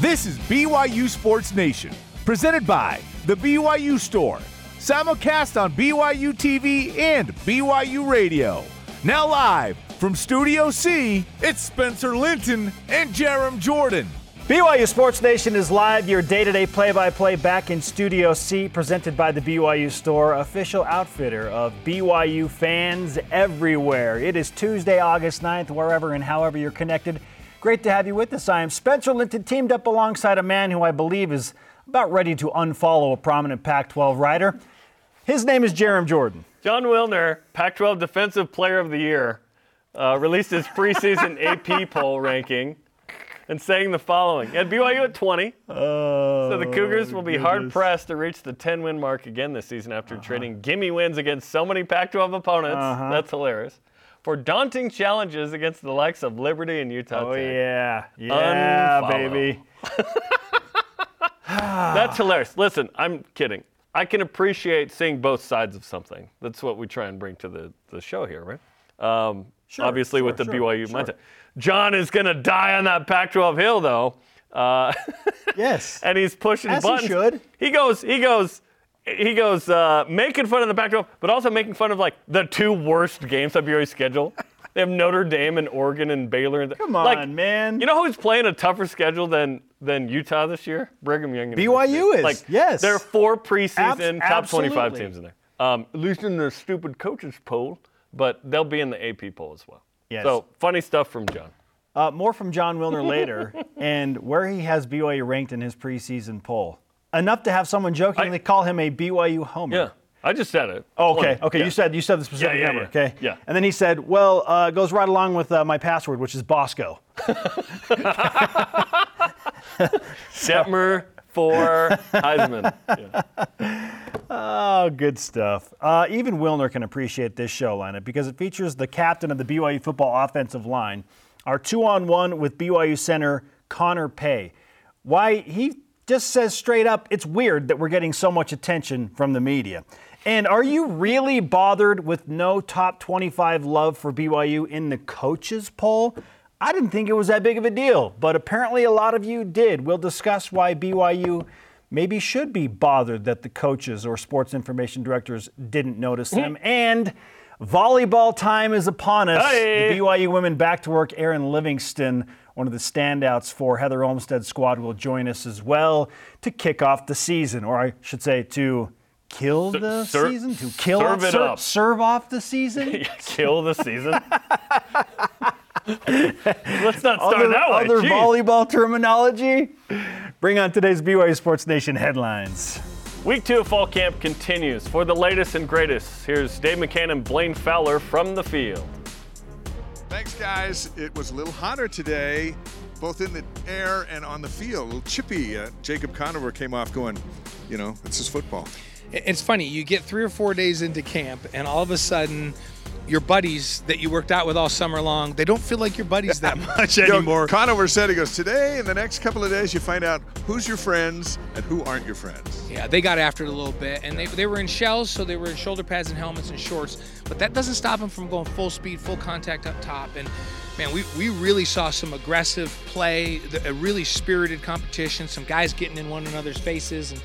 This is BYU Sports Nation, presented by The BYU Store. Simulcast on BYU TV and BYU Radio. Now live from Studio C, it's Spencer Linton and Jarom Jordan. BYU Sports Nation is live, your day to day play by play back in Studio C, presented by the BYU Store, official outfitter of BYU fans everywhere. It is Tuesday, August 9th, wherever and however you're connected. Great to have you with us. I am Spencer Linton, teamed up alongside a man who I believe is about ready to unfollow a prominent Pac 12 writer. His name is Jarom Jordan. Jon Wilner, Pac 12 Defensive Player of the Year, uh, released his preseason AP poll ranking and saying the following At BYU at 20. Oh, so the Cougars will be goodness. hard pressed to reach the 10 win mark again this season after trading gimme wins against so many Pac 12 opponents. Uh-huh. That's hilarious. For daunting challenges against the likes of Liberty and Utah Oh, Tech. yeah. Yeah, Unfollow. baby. That's hilarious. Listen, I'm kidding. I can appreciate seeing both sides of something. That's what we try and bring to the, the show here, right? Um, Sure, obviously, sure, with the sure, BYU mindset. Jon is going to die on that Pac 12 hill, though. Uh, Yes. and he's pushing As he should. He goes, he goes, he goes, uh, making fun of the Pac 12, but also making fun of like the two worst games of BYU's schedule. They have Notre Dame and Oregon and Baylor. And Come like, on, man. You know who's playing a tougher schedule than than Utah this year? Brigham Young. BYU University. is, Like, yes. There are four preseason Abs- top 25 teams in there. Um, at least in the stupid coaches poll, but they'll be in the AP poll as well. Yes. So funny stuff from Jon. Uh, more from Jon Wilner later, and where he has BYU ranked in his preseason poll. Enough to have someone jokingly I- call him a BYU homer. Yeah, I just said it. Oh, okay. 20. Okay. Yeah. You said you said the specific yeah, number. yeah. Okay. Yeah. And then he said, "Well, uh, it goes right along with uh, my password, which is Bosco." Detmer for Heisman. Yeah. Oh, good stuff. Uh, even Wilner can appreciate this show lineup because it features the captain of the BYU football offensive line, our two-on-one with BYU center Connor Pay. Why he just says straight up, it's weird that we're getting so much attention from the media. And are you really bothered with no top 25 love for BYU in the coaches poll? I didn't think it was that big of a deal, but apparently a lot of you did. We'll discuss why BYU maybe should be bothered that the coaches or sports information directors didn't notice mm-hmm. them. And volleyball time is upon us. Hey. The BYU women back to work. Erin Livingston, one of the standouts for Heather Olmstead's squad, will join us as well to kick off the season, or I should say to kill the ser- season, to kill serve off, it ser- up. serve off the season. Kill the season. Let's not start other that way. other Jeez. volleyball terminology. Bring on today's BYU Sports Nation headlines. Week two of fall camp continues. For the latest and greatest, here's Dave McCann and Blaine Fowler from the field. Thanks, guys. It was a little hotter today, both in the air and on the field. A little chippy. Uh, Jacob Conover came off going, you know, this is football. It's funny, you get three or four days into camp, and all of a sudden, your buddies that you worked out with all summer long, they don't feel like your buddies that much Yo, anymore. Conover said, he goes, today, in the next couple of days, you find out who's your friends and who aren't your friends. Yeah, they got after it a little bit, and they, they were in shells, so they were in shoulder pads and helmets and shorts. But that doesn't stop them from going full speed, full contact up top. And man, we, we really saw some aggressive play, a really spirited competition, some guys getting in one another's faces. And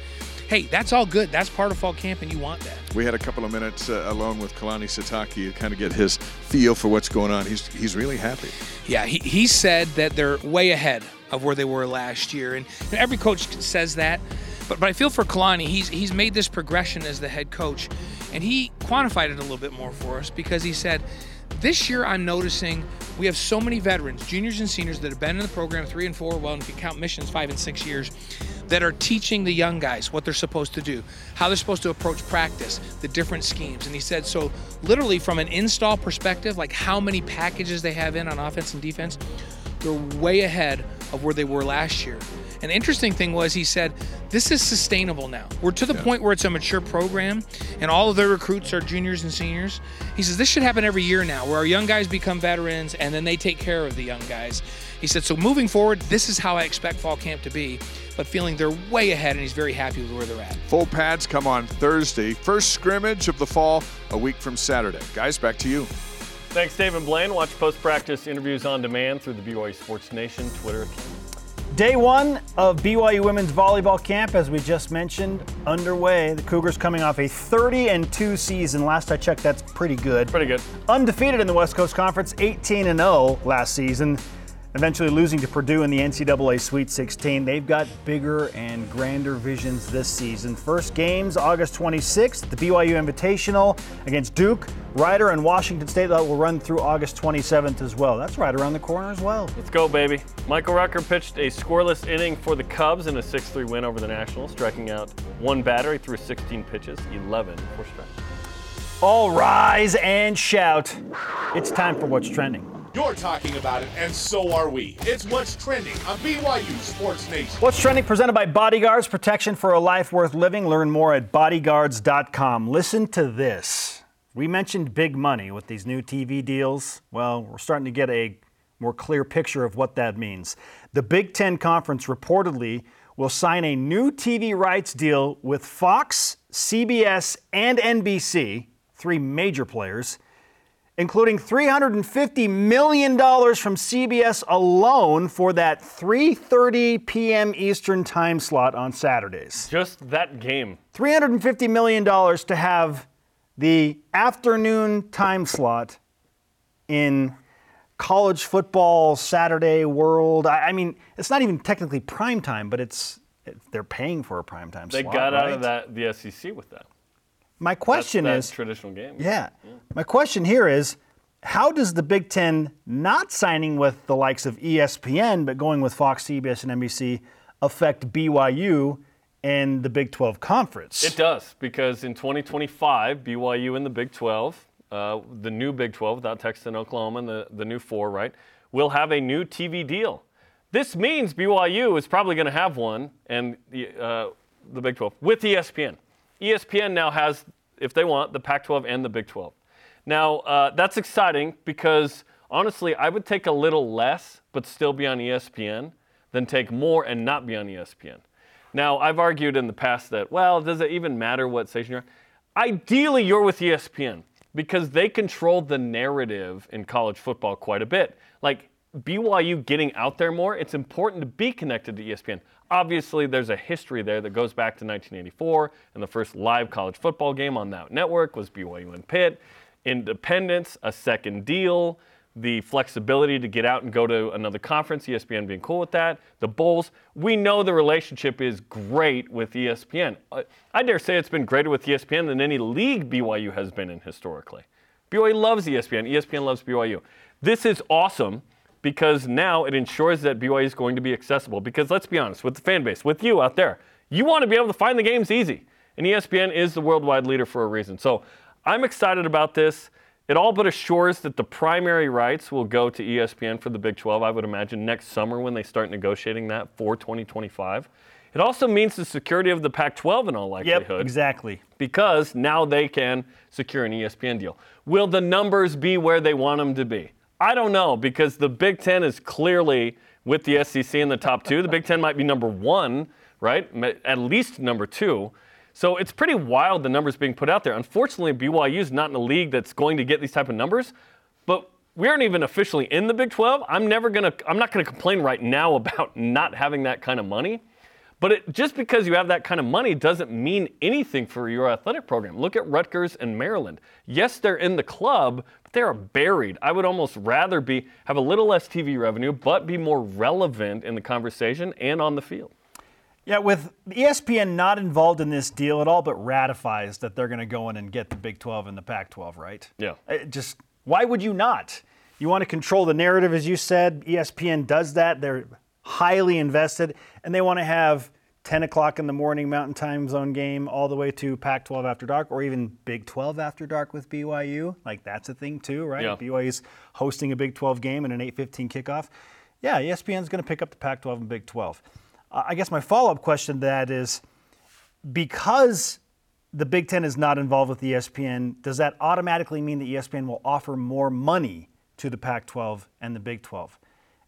hey, that's all good. That's part of fall camp, and you want that. We had a couple of minutes uh, alone with Kalani Sitake to kind of get his feel for what's going on. He's, he's really happy. Yeah, he, he said that they're way ahead of where they were last year, and know, every coach says that. But, but I feel for Kalani, he's he's made this progression as the head coach, and he quantified it a little bit more for us because he said, this year I'm noticing we have so many veterans, juniors and seniors that have been in the program three and four, well, if you count missions, five and six years, that are teaching the young guys what they're supposed to do, how they're supposed to approach practice, the different schemes. And he said, so literally from an install perspective, like how many packages they have in on offense and defense, they're way ahead of where they were last year. And the interesting thing was, he said, this is sustainable now. We're to the point where it's a mature program, and all of their recruits are juniors and seniors. He says, this should happen every year now, where our young guys become veterans and then they take care of the young guys. He said, so moving forward, this is how I expect fall camp to be, but feeling they're way ahead, and he's very happy with where they're at. Full pads come on Thursday. First scrimmage of the fall, a week from Saturday. Guys, back to you. Thanks, Dave and Blaine. Watch post practice interviews on demand through the BYU Sports Nation Twitter account. Day one of BYU women's volleyball camp, as we just mentioned, underway. The Cougars coming off a 30 and 2 season. Last I checked, that's pretty good. Pretty good. Undefeated in the West Coast Conference, 18 and 0 last season eventually losing to Purdue in the NCAA Sweet 16. They've got bigger and grander visions this season. First games August 26th, the BYU Invitational against Duke, Rider, and Washington State. That will run through August 27th as well. That's right around the corner as well. Let's go, baby. Michael Rucker pitched a scoreless inning for the Cubs in a 6 3 win over the Nationals, striking out one batter. He threw 16 pitches, 11 for strikes. All rise and shout. It's time for What's Trending. You're talking about it, and so are we. It's what's trending on BYU Sports Nation. What's trending presented by Bodyguards, protection for a life worth living. Learn more at bodyguards.com. Listen to this. We mentioned big money with these new TV deals. Well, we're starting to get a more clear picture of what that means. The Big Ten Conference reportedly will sign a new TV rights deal with Fox, CBS, and NBC, three major players including $350 million from CBS alone for that 3:30 p.m. Eastern time slot on Saturdays. Just that game. $350 million to have the afternoon time slot in college football Saturday world. I, I mean, it's not even technically prime time, but it's they're paying for a prime time they slot. They got right? out of that the SEC with that. My question That's, is traditional game. Yeah. yeah. My question here is how does the Big Ten not signing with the likes of ESPN but going with Fox, CBS, and NBC affect BYU and the Big 12 conference? It does because in 2025, BYU and the Big 12, uh, the new Big 12 without Texas and Oklahoma and the, the new four, right, will have a new TV deal. This means BYU is probably going to have one and the, uh, the Big 12 with ESPN. ESPN now has, if they want, the Pac 12 and the Big 12. Now, uh, that's exciting because honestly, I would take a little less but still be on ESPN than take more and not be on ESPN. Now, I've argued in the past that, well, does it even matter what station you're on? Ideally, you're with ESPN because they control the narrative in college football quite a bit. Like BYU getting out there more, it's important to be connected to ESPN. Obviously, there's a history there that goes back to 1984, and the first live college football game on that network was BYU and Pitt. Independence, a second deal, the flexibility to get out and go to another conference, ESPN being cool with that, the Bulls. We know the relationship is great with ESPN. Uh, I dare say it's been greater with ESPN than any league BYU has been in historically. BYU loves ESPN, ESPN loves BYU. This is awesome because now it ensures that BYU is going to be accessible. Because let's be honest, with the fan base, with you out there, you want to be able to find the games easy. And ESPN is the worldwide leader for a reason. So I'm excited about this. It all but assures that the primary rights will go to ESPN for the Big 12, I would imagine, next summer when they start negotiating that for 2025. It also means the security of the Pac 12 in all likelihood. Yep, exactly. Because now they can secure an ESPN deal. Will the numbers be where they want them to be? I don't know because the Big Ten is clearly with the SEC in the top two. The Big Ten might be number one, right? At least number two. So it's pretty wild the numbers being put out there. Unfortunately, BYU is not in a league that's going to get these type of numbers, but we aren't even officially in the Big 12. I'm never gonna. I'm not gonna complain right now about not having that kind of money. But it, just because you have that kind of money doesn't mean anything for your athletic program. Look at Rutgers and Maryland. Yes, they're in the club, but they are buried. I would almost rather be have a little less TV revenue, but be more relevant in the conversation and on the field. Yeah, with ESPN not involved in this deal, at all but ratifies that they're going to go in and get the Big 12 and the Pac 12, right? Yeah. It just why would you not? You want to control the narrative, as you said. ESPN does that. They're highly invested, and they want to have 10 o'clock in the morning Mountain Time Zone game all the way to Pac 12 after dark, or even Big 12 after dark with BYU. Like, that's a thing, too, right? Yeah. BYU's hosting a Big 12 game and an 8:15 kickoff. Yeah, ESPN's going to pick up the Pac 12 and Big 12. Uh, I guess my follow up question to that is because the Big Ten is not involved with ESPN, does that automatically mean that ESPN will offer more money to the Pac 12 and the Big 12?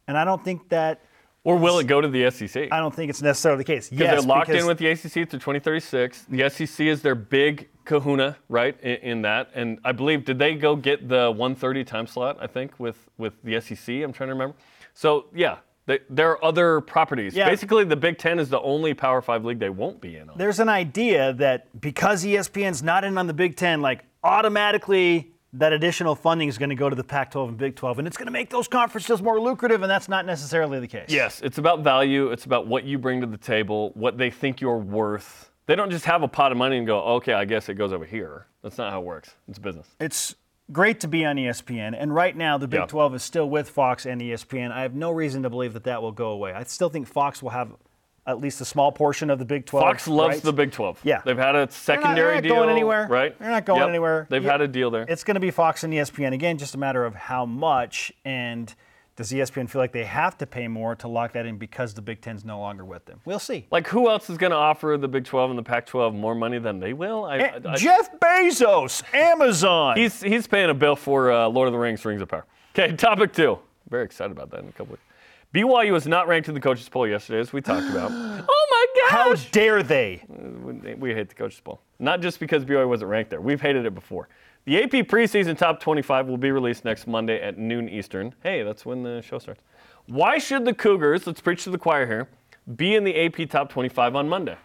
And I don't think that. Or will it go to the SEC? I don't think it's necessarily the case. Yes, they're locked in with the ACC through 2036. The SEC is their big kahuna, right, in, in, that. And I believe, did they go get the 130 time slot, I think, with, with the SEC? I'm trying to remember. So, yeah, They, there are other properties. Yeah. Basically, the Big Ten is the only Power Five league they won't be in on. There's an idea that because ESPN's not in on the Big Ten, like automatically that additional funding is going to go to the Pac-12 and Big 12, and it's going to make those conferences more lucrative, and that's not necessarily the case. Yes, it's about value. It's about what you bring to the table, what they think you're worth. They don't just have a pot of money and go, okay, I guess it goes over here. That's not how it works. It's business. It's great to be on ESPN, and right now the Big Yeah. 12 is still with Fox and ESPN. I have no reason to believe that that will go away. I still think Fox will have at least a small portion of the Big 12. Fox loves rights. the Big 12. Yeah. They've had a They're not- secondary they're not deal. going anywhere. Right? They're not going Yep. anywhere. They've had a deal there. It's going to be Fox and ESPN again, just a matter of how much. And does ESPN feel like they have to pay more to lock that in because the Big Ten's no longer with them? We'll see. like, who else is going to offer the Big 12 and the Pac 12 more money than they will? I, Eh, I- I- Jeff Bezos, Amazon. He's he's paying a bill for uh, Lord of the Rings: Rings of Power. Okay, topic two. Very excited about that in a couple weeks. BYU was not ranked in the coaches poll yesterday, as we talked about. oh my gosh! how dare they? We, we hate the coaches poll, not just because BYU wasn't ranked there. We've hated it before. The AP preseason top 25 will be released next Monday at noon Eastern. Hey, that's when the show starts. Why should the Cougars? Let's preach to the choir here. Be in the AP top 25 on Monday.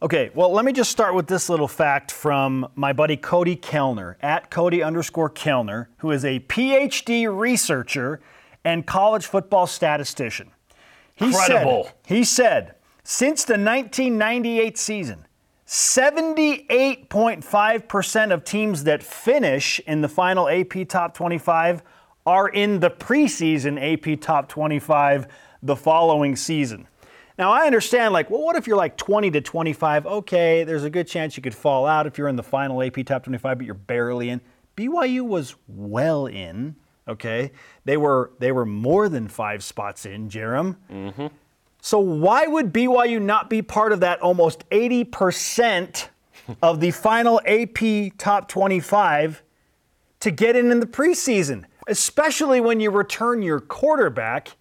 Okay, well, let me just start with this little fact from my buddy Cody Kellner, at Cody underscore Kellner, who is a PhD researcher and college football statistician. He Incredible. Said, he said, since the 1998 season, 78.5% of teams that finish in the final AP Top 25 are in the preseason AP Top 25 the following season. Now, I understand, like, well, what if you're like 20 to 25? Okay, there's a good chance you could fall out if you're in the final AP Top 25, but you're barely in. BYU was well in, okay? They were, they were more than five spots in, Jarom. Mm-hmm. So why would BYU not be part of that almost 80% of the final AP top 25 to get in in the preseason? Especially when you return your quarterback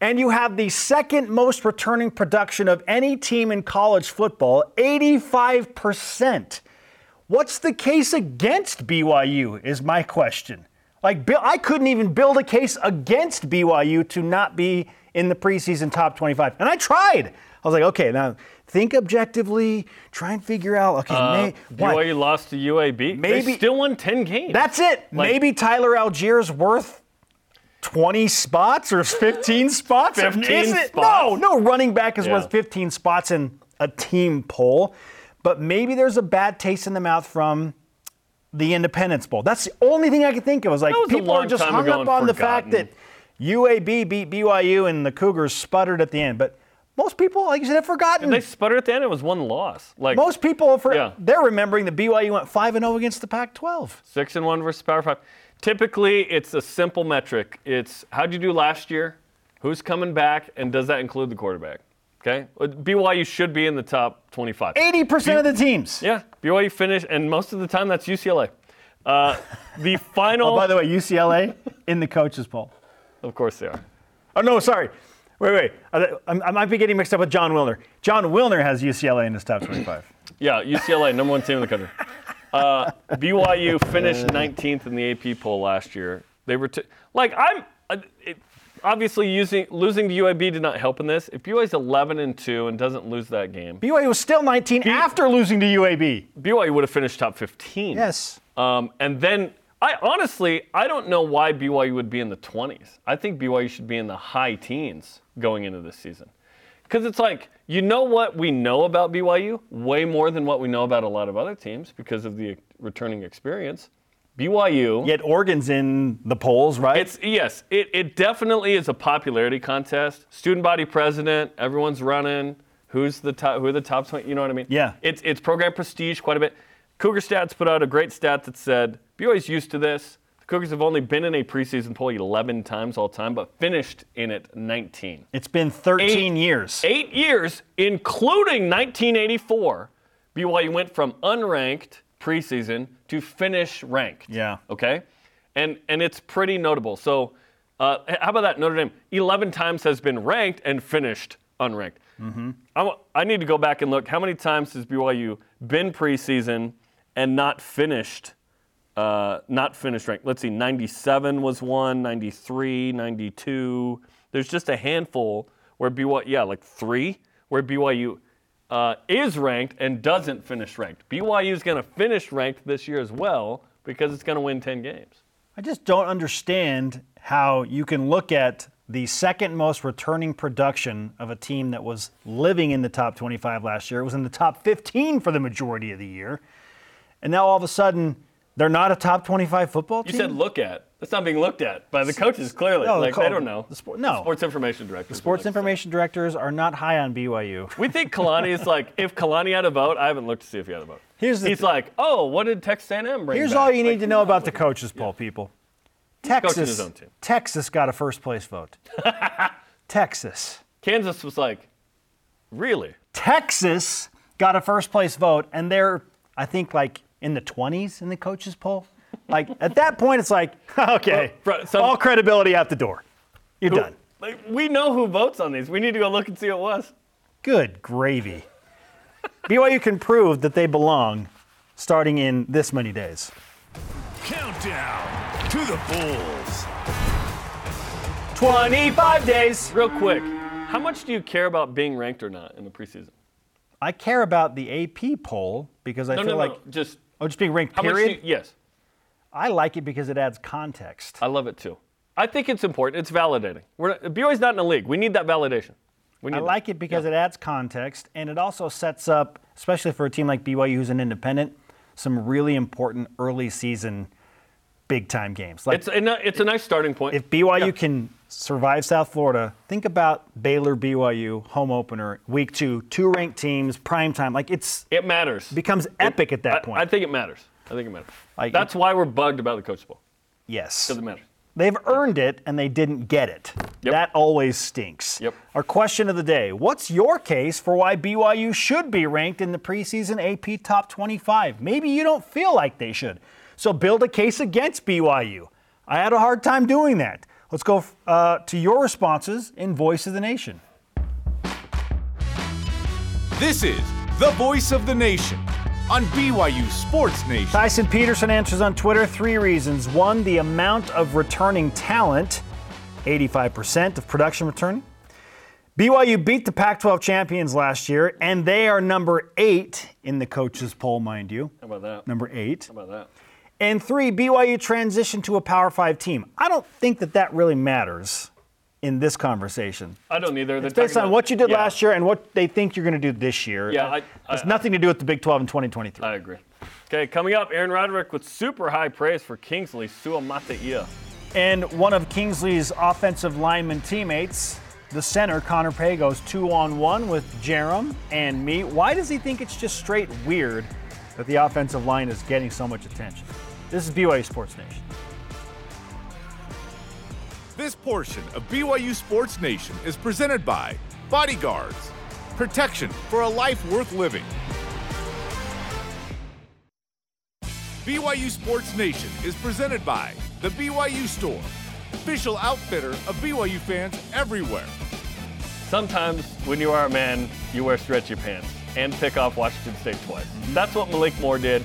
and you have the second most returning production of any team in college football, 85%. What's the case against BYU is my question. Like Bill, I couldn't even build a case against BYU to not be in the preseason top 25. And I tried. I was like, okay, now think objectively, try and figure out, okay, uh, may, what? BYU lost to UAB. Maybe- they still won 10 games. That's it. Like- Maybe Tyler Allgeier's worth 20 spots or 15 spots. 15 Is it? spots? No, no running back is Yeah. worth 15 spots in a team poll. But maybe there's a bad taste in the mouth from the Independence Bowl. That's the only thing I could think of. Was like people are just hung up on the fact that. UAB beat BYU and the Cougars sputtered at the end. But most people, like you said, have forgotten. they sputtered at the end. It was one loss. Like most people, for, Yeah. they're remembering that BYU went 5 and 0 against the Pac-12. Six and one versus Power Five. Typically, it's a simple metric. It's how'd you do last year? Who's coming back? And does that include the quarterback? Okay. BYU should be in the top 25. 80% of the teams. Yeah. BYU finished, and most of the time that's UCLA. Uh, the final. Oh, by the way, UCLA in the coaches poll. of course they are. Oh no, sorry. Wait, wait. I, I might be getting mixed up with Jon Wilner. Jon Wilner has UCLA in his top 25. Yeah, UCLA, number one team in the country. Uh, BYU finished 19th in the AP poll last year. They were t- like I'm. Uh, it, obviously, using losing to UAB did not help in this. If BYU's 11 and two and doesn't lose that game, BYU was still 19 after losing to UAB. BYU would have finished top 15. Yes. Um, and then I honestly I don't know why BYU would be in the 20s. I think BYU should be in the high teens going into this season. Because it's like, you know what we know about BYU? Way more than what we know about a lot of other teams because of the returning experience. BYU. Yet Oregon's in the polls, right? It's yes, it, it definitely is a popularity contest. Student body president, everyone's running. Who's the top? Who are the top? You know what I mean? Yeah. It's it's program prestige quite a bit. Cougar Stats put out a great stat that said BYU's used to this. The Cougars have only been in a preseason poll 11 times all time, but finished in it 19. it's been 13 Eight- years. Eight years, including 1984, BYU went from unranked preseason to finish ranked. Yeah. Okay, and and it's pretty notable. So, uh, how about that? Notre Dame 11 times has been ranked and finished unranked. Mm-hmm. I, I need to go back and look. How many times has BYU been preseason and not finished? Uh, not finished ranked. Let's see. 97 was one. 93, 92. There's just a handful where BYU, yeah, like three, where BYU uh, is ranked and doesn't finish ranked. BYU is going to finish ranked this year as well because it's going to win 10 games. I just don't understand how you can look at the second most returning production of a team that was living in the top 25 last year. It was in the top 15 for the majority of the year. And now all of a sudden, they're not a top 25 football team. You said look at. That's not being looked at by the coaches clearly. No, the like co- they don't know. the sport- no. Sports information director. Sports information directors are not high on BYU. We think Kalani is like if Kalani had a vote. I haven't looked to see if he had a vote. Here's the He's th- like, oh, what did Texas A&M bring? Here's back? all you need to know about the coaches poll, people. Texas, his own team. Texas got a first place vote. Texas. Kansas was like, really? Texas got a first place vote, and they're, I think, like in the 20s in the coaches poll. Like at that point, it's like, okay, Well, bro, some- all credibility out the door. You're done. Like, we know who votes on these. We need to go look and see who it was. Good gravy. BYU can prove that they belong starting in this many days. Countdown to the Bulls. 25 days. Real quick, how much do you care about being ranked or not in the preseason? I care about the AP poll because I No, feel no, like no. Just oh, just being ranked. how Period. you, yes, I like it because it adds context. I love it too. I think it's important. It's validating. We're BYU's not in the league. We need that validation. Need I that. like it because it adds context and it also sets up, especially for a team like BYU who's an independent, some really important early season big time games. Like It's a, it's a nice starting point. if BYU Yeah. can survive South Florida, think about Baylor BYU home opener week two, two ranked teams, prime time. Like it's it matters. becomes epic at that I, point. I think it matters. I think it matters. Like, That's why we're bugged about the coach bowl. yes. Because it matters. They've earned it and they didn't get it. Yep. That always stinks. Yep. Our question of the day What's your case for why BYU should be ranked in the preseason AP top 25? Maybe you don't feel like they should. So build a case against BYU. I had a hard time doing that. Let's go uh, to your responses in Voice of the Nation. This is the voice of the nation on BYU Sports Nation. Tyson Peterson answers on Twitter three reasons. One, the amount of returning talent, 85% of production returning. BYU beat the Pac 12 champions last year, and they are number eight in the coaches' poll, mind you. How about that? Number eight. How about that? And three, BYU transitioned to a Power Five team. I don't think that that really matters in this conversation. I don't either. They're It's based on about- what you did yeah, last year and what they think you're going to do this year. Yeah, I- I- nothing to do with the Big 12 in 2023. I agree. Okay, coming up, Aaron Roderick with super high praise for Kingsley Suamataia. And one of Kingsley's offensive lineman teammates, the center, Connor Pay, goes two on one with Jarom and me. Why does he think it's just straight weird that the offensive line is getting so much attention? This is BYU Sports Nation. This portion of BYU Sports Nation is presented by Bodyguards, protection for a life worth living. BYU Sports Nation is presented by the BYU Store, official outfitter of BYU fans everywhere. Sometimes when you are a man, you wear stretchy pants and pick off Washington State twice. That's what Malik Moore did.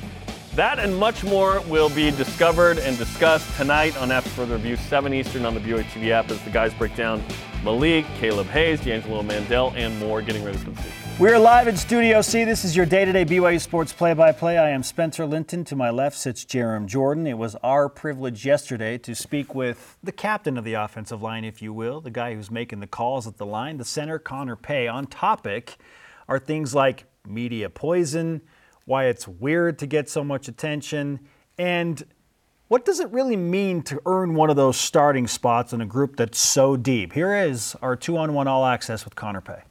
That and much more will be discovered and discussed tonight on After Further Review, 7 Eastern on the BYU TV app as the guys break down Malik, Caleb Hayes, D'Angelo Mandell, and more getting ready for the season. We're live in Studio C. This is your day to day BYU Sports play by play. I am Spencer Linton. To my left sits Jarom Jordan. It was our privilege yesterday to speak with the captain of the offensive line, if you will, the guy who's making the calls at the line, the center, Connor Pay. On topic are things like media poison, why it's weird to get so much attention, and what does it really mean to earn one of those starting spots in a group that's so deep? Here is our two on one all access with Connor Pay.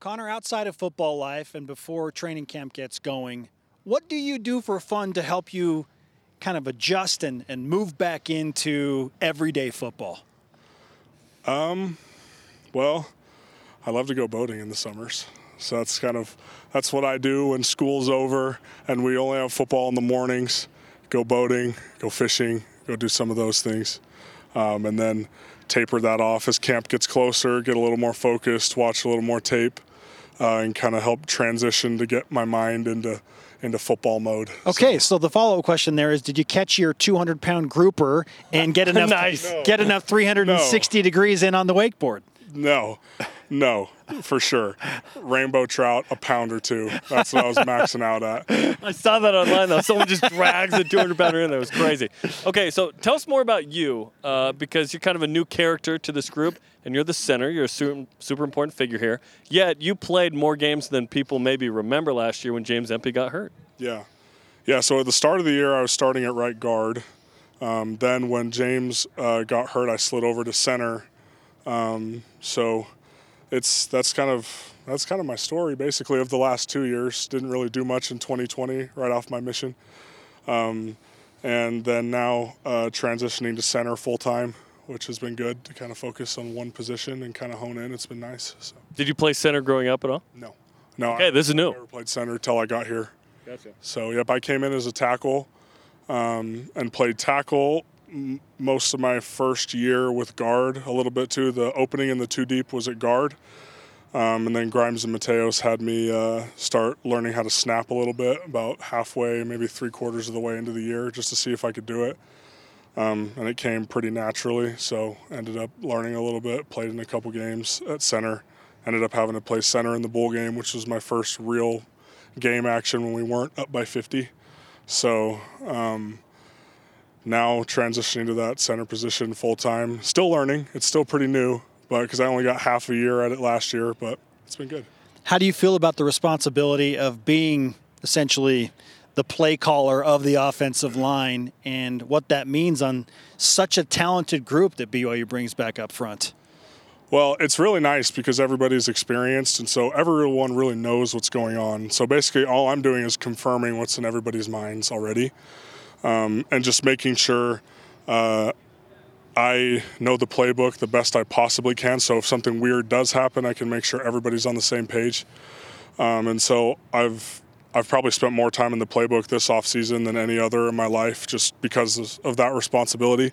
Connor, outside of football life and before training camp gets going, what do you do for fun to help you kind of adjust and, and move back into everyday football? Um, Well, I love to go boating in the summers. So that's kind of that's what I do when school's over and we only have football in the mornings. Go boating, go fishing, go do some of those things, um, and then taper that off as camp gets closer. Get a little more focused, watch a little more tape, uh, and kind of help transition to get my mind into into football mode. Okay, so the follow-up question there is: Did you catch your 200-pound grouper and get enough Nice. get enough 360 degrees in on the wakeboard? No, no, for sure. Rainbow trout, a pound or two. That's what I was maxing out at. I saw that online though. Someone just drags a 200 pounder in there. It was crazy. Okay, so tell us more about you uh, because you're kind of a new character to this group and you're the center. You're a super, super important figure here. Yet you played more games than people maybe remember last year when James Empey got hurt. Yeah. Yeah, so at the start of the year, I was starting at right guard. Um, then when James uh, got hurt, I slid over to center. Um, so it's that's kind of that's kind of my story basically of the last two years. Didn't really do much in 2020 right off my mission, um, and then now uh, transitioning to center full time, which has been good to kind of focus on one position and kind of hone in. It's been nice. So Did you play center growing up at all? no, no. Okay, I this is new. I never played center until I got here. Gotcha. So yep, I came in as a tackle um, and played tackle most of my first year with guard. A little bit too. The opening in the two deep was at guard, um, and then Grimes and Mateos had me uh, start learning how to snap a little bit. About halfway, maybe three quarters of the way into the year, just to see if I could do it. Um, and it came pretty naturally. So ended up learning a little bit. Played in a couple games at center. Ended up having to play center in the bowl game, which was my first real game action when we weren't up by 50. So um, now transitioning to that center position full time. Still learning. It's still pretty new, but because I only got half a year at it last year, but it's been good. How do you feel about the responsibility of being essentially the play caller of the offensive line and what that means on such a talented group that BYU brings back up front? Well, it's really nice because everybody's experienced, and so everyone really knows what's going on. So basically, all I'm doing is confirming what's in everybody's minds already, um, and just making sure uh, I know the playbook the best I possibly can. So if something weird does happen, I can make sure everybody's on the same page. Um, and so I've I've probably spent more time in the playbook this offseason than any other in my life just because of that responsibility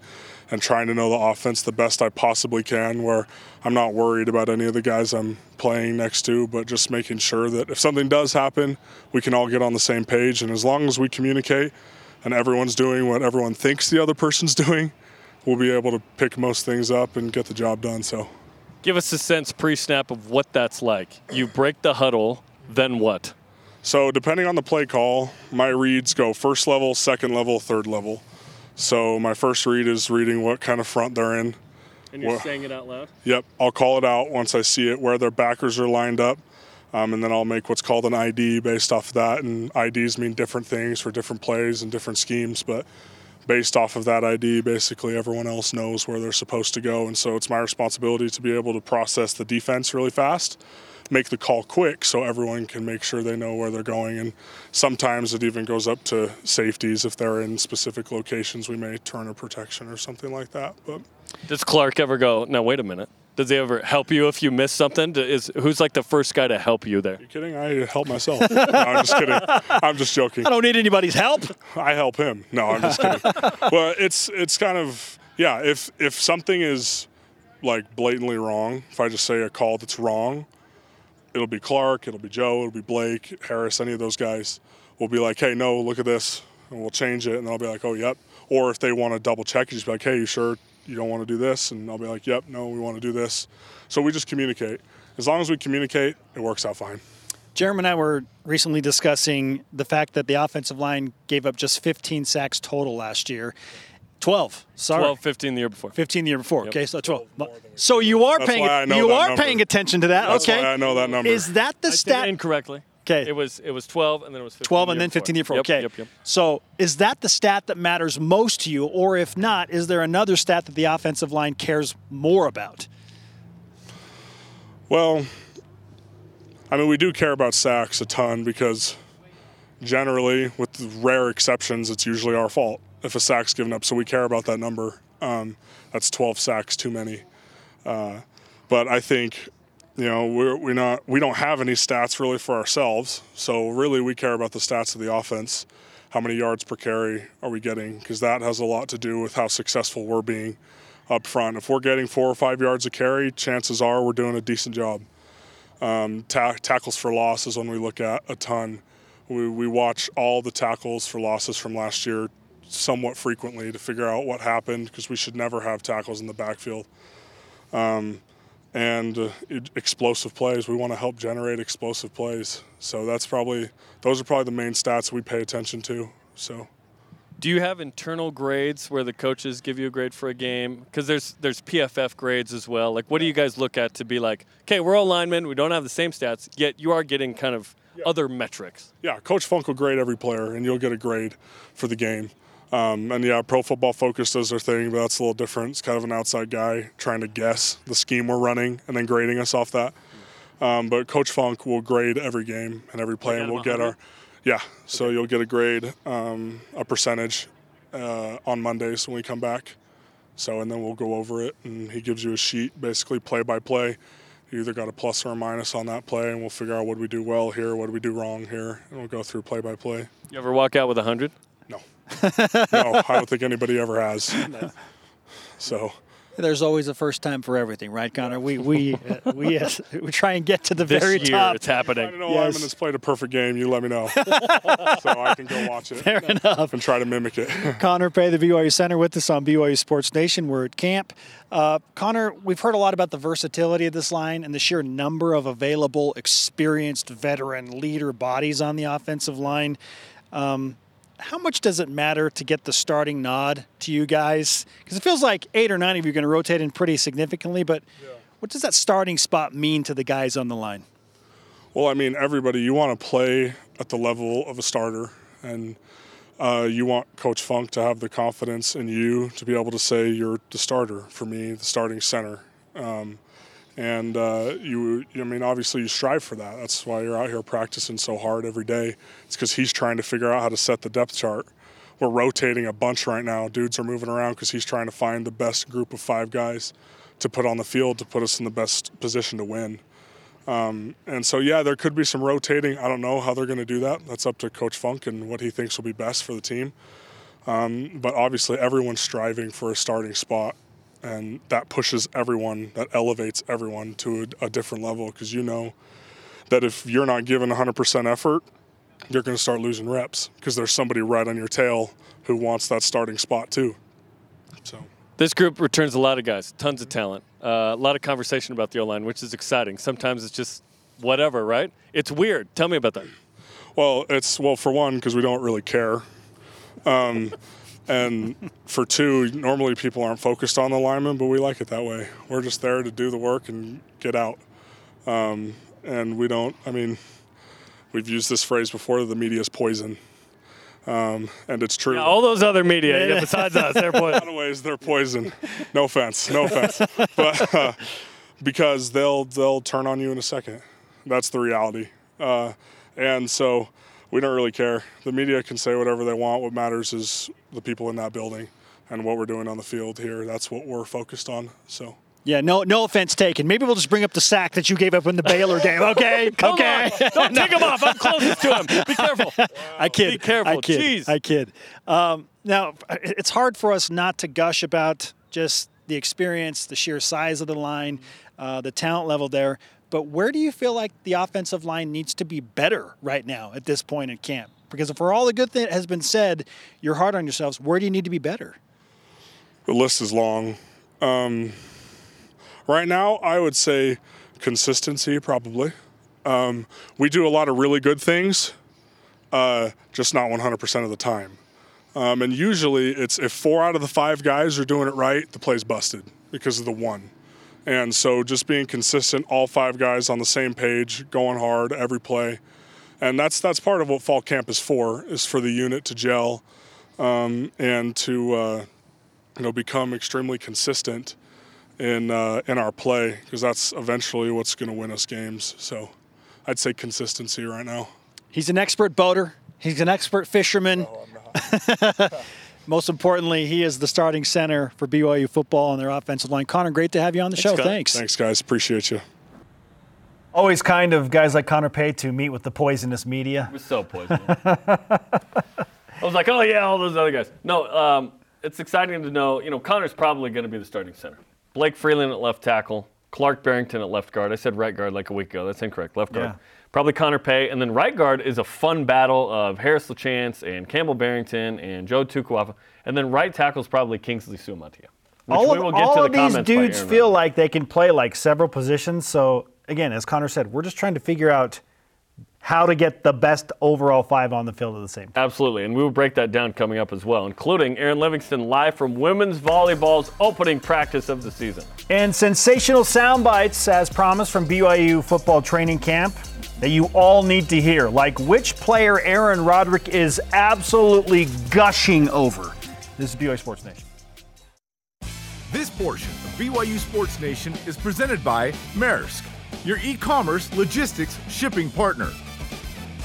and trying to know the offense the best I possibly can where I'm not worried about any of the guys I'm playing next to, but just making sure that if something does happen, we can all get on the same page. And as long as we communicate and everyone's doing what everyone thinks the other person's doing, we'll be able to pick most things up and get the job done. So Give us a sense pre snap of what that's like. You break the huddle, then what? So depending on the play call, my reads go first level, second level, third level. So my first read is reading what kind of front they're in. And you're Well- saying it out loud? Yep, I'll call it out once I see it where their backers are lined up. Um, and then I'll make what's called an ID based off of that. And IDs mean different things for different plays and different schemes. But based off of that ID, basically everyone else knows where they're supposed to go. And so it's my responsibility to be able to process the defense really fast, make the call quick so everyone can make sure they know where they're going. And sometimes it even goes up to safeties if they're in specific locations. We may turn a protection or something like that. But Does Clark ever go, now wait a minute? Does he ever help you if you miss something? Is Who's like the first guy to help you there? you kidding? I help myself. no, I'm just kidding. I'm just joking. I don't need anybody's help. I help him. No, I'm just kidding. well, it's it's kind of yeah. If if something is like blatantly wrong, if I just say a call that's wrong, it'll be Clark, it'll be Joe, it'll be Blake, Harris, any of those guys will be like, hey, no, look at this, and we'll change it, and I'll be like, oh, yep. Or if they want to double check, you just be like, hey, you sure you don't want to do this? And I'll be like, yep, no, we want to do this. So we just communicate. As long as we communicate, it works out fine. Jeremy and I were recently discussing the fact that the offensive line gave up just 15 sacks total last year. 12. Sorry. 12, 15 the year before. 15 the year before. Okay, so 12. So you are That's paying why I know you are number. paying attention to that. That's okay. why I know that number. Is that the I stat? incorrectly. 'Kay. It was it was 12 and then it was 15 12 and then 15 the year before. Yep, okay. Yep, yep. So is that the stat that matters most to you? Or if not, is there another stat that the offensive line cares more about? Well, I mean, we do care about sacks a ton because generally, with rare exceptions, it's usually our fault if a sack's given up. So we care about that number. Um, that's 12 sacks too many. Uh, but I think, you know, we're, we not we don't have any stats really for ourselves. So really, we care about the stats of the offense. How many yards per carry are we getting? Because that has a lot to do with how successful we're being up front. If we're getting four or five yards a carry, chances are we're doing a decent job. Um, ta- tackles for loss is we look at a ton, We, we watch all the tackles for losses from last year somewhat frequently to figure out what happened because we should never have tackles in the backfield. Um, and uh, explosive plays. We want to help generate explosive plays. So that's probably those are probably the main stats we pay attention to. So. Do you have internal grades where the coaches give you a grade for a game? Because there's there's PFF grades as well. Like, what do you guys look at to be like, okay, we're all linemen, we don't have the same stats, yet you are getting kind of yeah. other metrics. Yeah, Coach Funk will grade every player, and you'll get a grade for the game. Um, and yeah, Pro Football Focus does their thing, but that's a little different. It's kind of an outside guy trying to guess the scheme we're running and then grading us off that. Um, but Coach Funk will grade every game and every play, and we'll get our yeah. So okay. you'll get a grade, um, a percentage uh, on Mondays when we come back. So and then we'll go over it, and he gives you a sheet, basically play by play. You either got a plus or a minus on that play, and we'll figure out what we do well here, what do we do wrong here, and we'll go through play by play. You ever walk out with a hundred? No. no, I don't think anybody ever has. No. So. There's always a first time for everything, right, Connor? We we uh, we yes, we try and get to the this very year top. It's happening. I know yes. lineman that's played a perfect game. You let me know, so I can go watch it. Fair enough. And try to mimic it. Connor Pay, the BYU center, with us on BYU Sports Nation. We're at camp. Uh, Connor, we've heard a lot about the versatility of this line and the sheer number of available, experienced veteran leader bodies on the offensive line. Um, how much does it matter to get the starting nod to you guys? Because it feels like eight or nine of you are going to rotate in pretty significantly, but yeah. what does that starting spot mean to the guys on the line? Well, I mean, everybody, you want to play at the level of a starter, and uh, you want Coach Funk to have the confidence in you to be able to say you're the starter for me, the starting center. Um, and uh, you i mean obviously you strive for that. That's why you're out here practicing so hard every day. It's because he's trying to figure out how to set the depth chart. We're rotating a bunch right now. Dudes are moving around because he's trying to find the best group of five guys to put on the field to put us in the best position to win. Um, and so yeah there could be some rotating. I don't know how they're going to do that. That's up to coach funk and what he thinks will be best for the team. Um, but obviously everyone's striving for a starting spot and that pushes everyone that elevates everyone to a, a different level because you know that if you're not giving 100% effort you're going to start losing reps because there's somebody right on your tail who wants that starting spot too. So. This group returns a lot of guys tons of talent uh, a lot of conversation about the o-line which is exciting. Sometimes it's just whatever right? It's weird. Tell me about that. Well it's well for one because we don't really care. Um, and for two, normally people aren't focused on the lineman, but we like it that way. We're just there to do the work and get out. Um, and we don't, I mean, we've used this phrase before the media is poison. Um, and it's true. Yeah, all those other media, yeah, besides us, they're poison. In a lot of ways, they're poison. No offense, no offense. but uh, because they'll they'll turn on you in a second. That's the reality. Uh, and so we don't really care. The media can say whatever they want. What matters is the people in that building and what we're doing on the field here. That's what we're focused on. So. Yeah, no, no offense taken. Maybe we'll just bring up the sack that you gave up in the Baylor game. Okay, okay. On. Don't no. take him off. I'm closest to him. Be careful. Wow. I kid. Be careful. I kid. Jeez. I kid. Um, now, it's hard for us not to gush about just the experience, the sheer size of the line, uh, the talent level there. But where do you feel like the offensive line needs to be better right now at this point in camp? Because for all the good that has been said, you're hard on yourselves. Where do you need to be better? The list is long. Um, right now, I would say consistency, probably. Um, we do a lot of really good things, uh, just not 100% of the time. Um, and usually, it's if four out of the five guys are doing it right, the play's busted because of the one. And so just being consistent, all five guys on the same page, going hard every play. And that's that's part of what fall camp is for, is for the unit to gel um, and to uh, you know become extremely consistent in uh, in our play because that's eventually what's going to win us games. So I'd say consistency right now. He's an expert boater. He's an expert fisherman. No, Most importantly, he is the starting center for BYU football on their offensive line. Connor, great to have you on the Thanks, show. Scott. Thanks. Thanks, guys. Appreciate you. Always kind of guys like Connor Pay to meet with the poisonous media. It was so poisonous. I was like, oh yeah, all those other guys. No, um, it's exciting to know. You know, Connor's probably going to be the starting center. Blake Freeland at left tackle. Clark Barrington at left guard. I said right guard like a week ago. That's incorrect. Left guard. Yeah. Probably Connor Pay. And then right guard is a fun battle of Harris LaChance and Campbell Barrington and Joe Tukuafu. And then right tackle is probably Kingsley Suamataia. Which all we of, all to the of these dudes feel like they can play like several positions. So again, as Connor said, we're just trying to figure out how to get the best overall five on the field at the same time. Absolutely, and we will break that down coming up as well, including Erin Livingston live from women's volleyball's opening practice of the season. And sensational sound bites, as promised from BYU football training camp, that you all need to hear. Like which player Aaron Roderick is absolutely gushing over. This is BYU Sports Nation. This portion of BYU Sports Nation is presented by Maersk, your e commerce logistics shipping partner.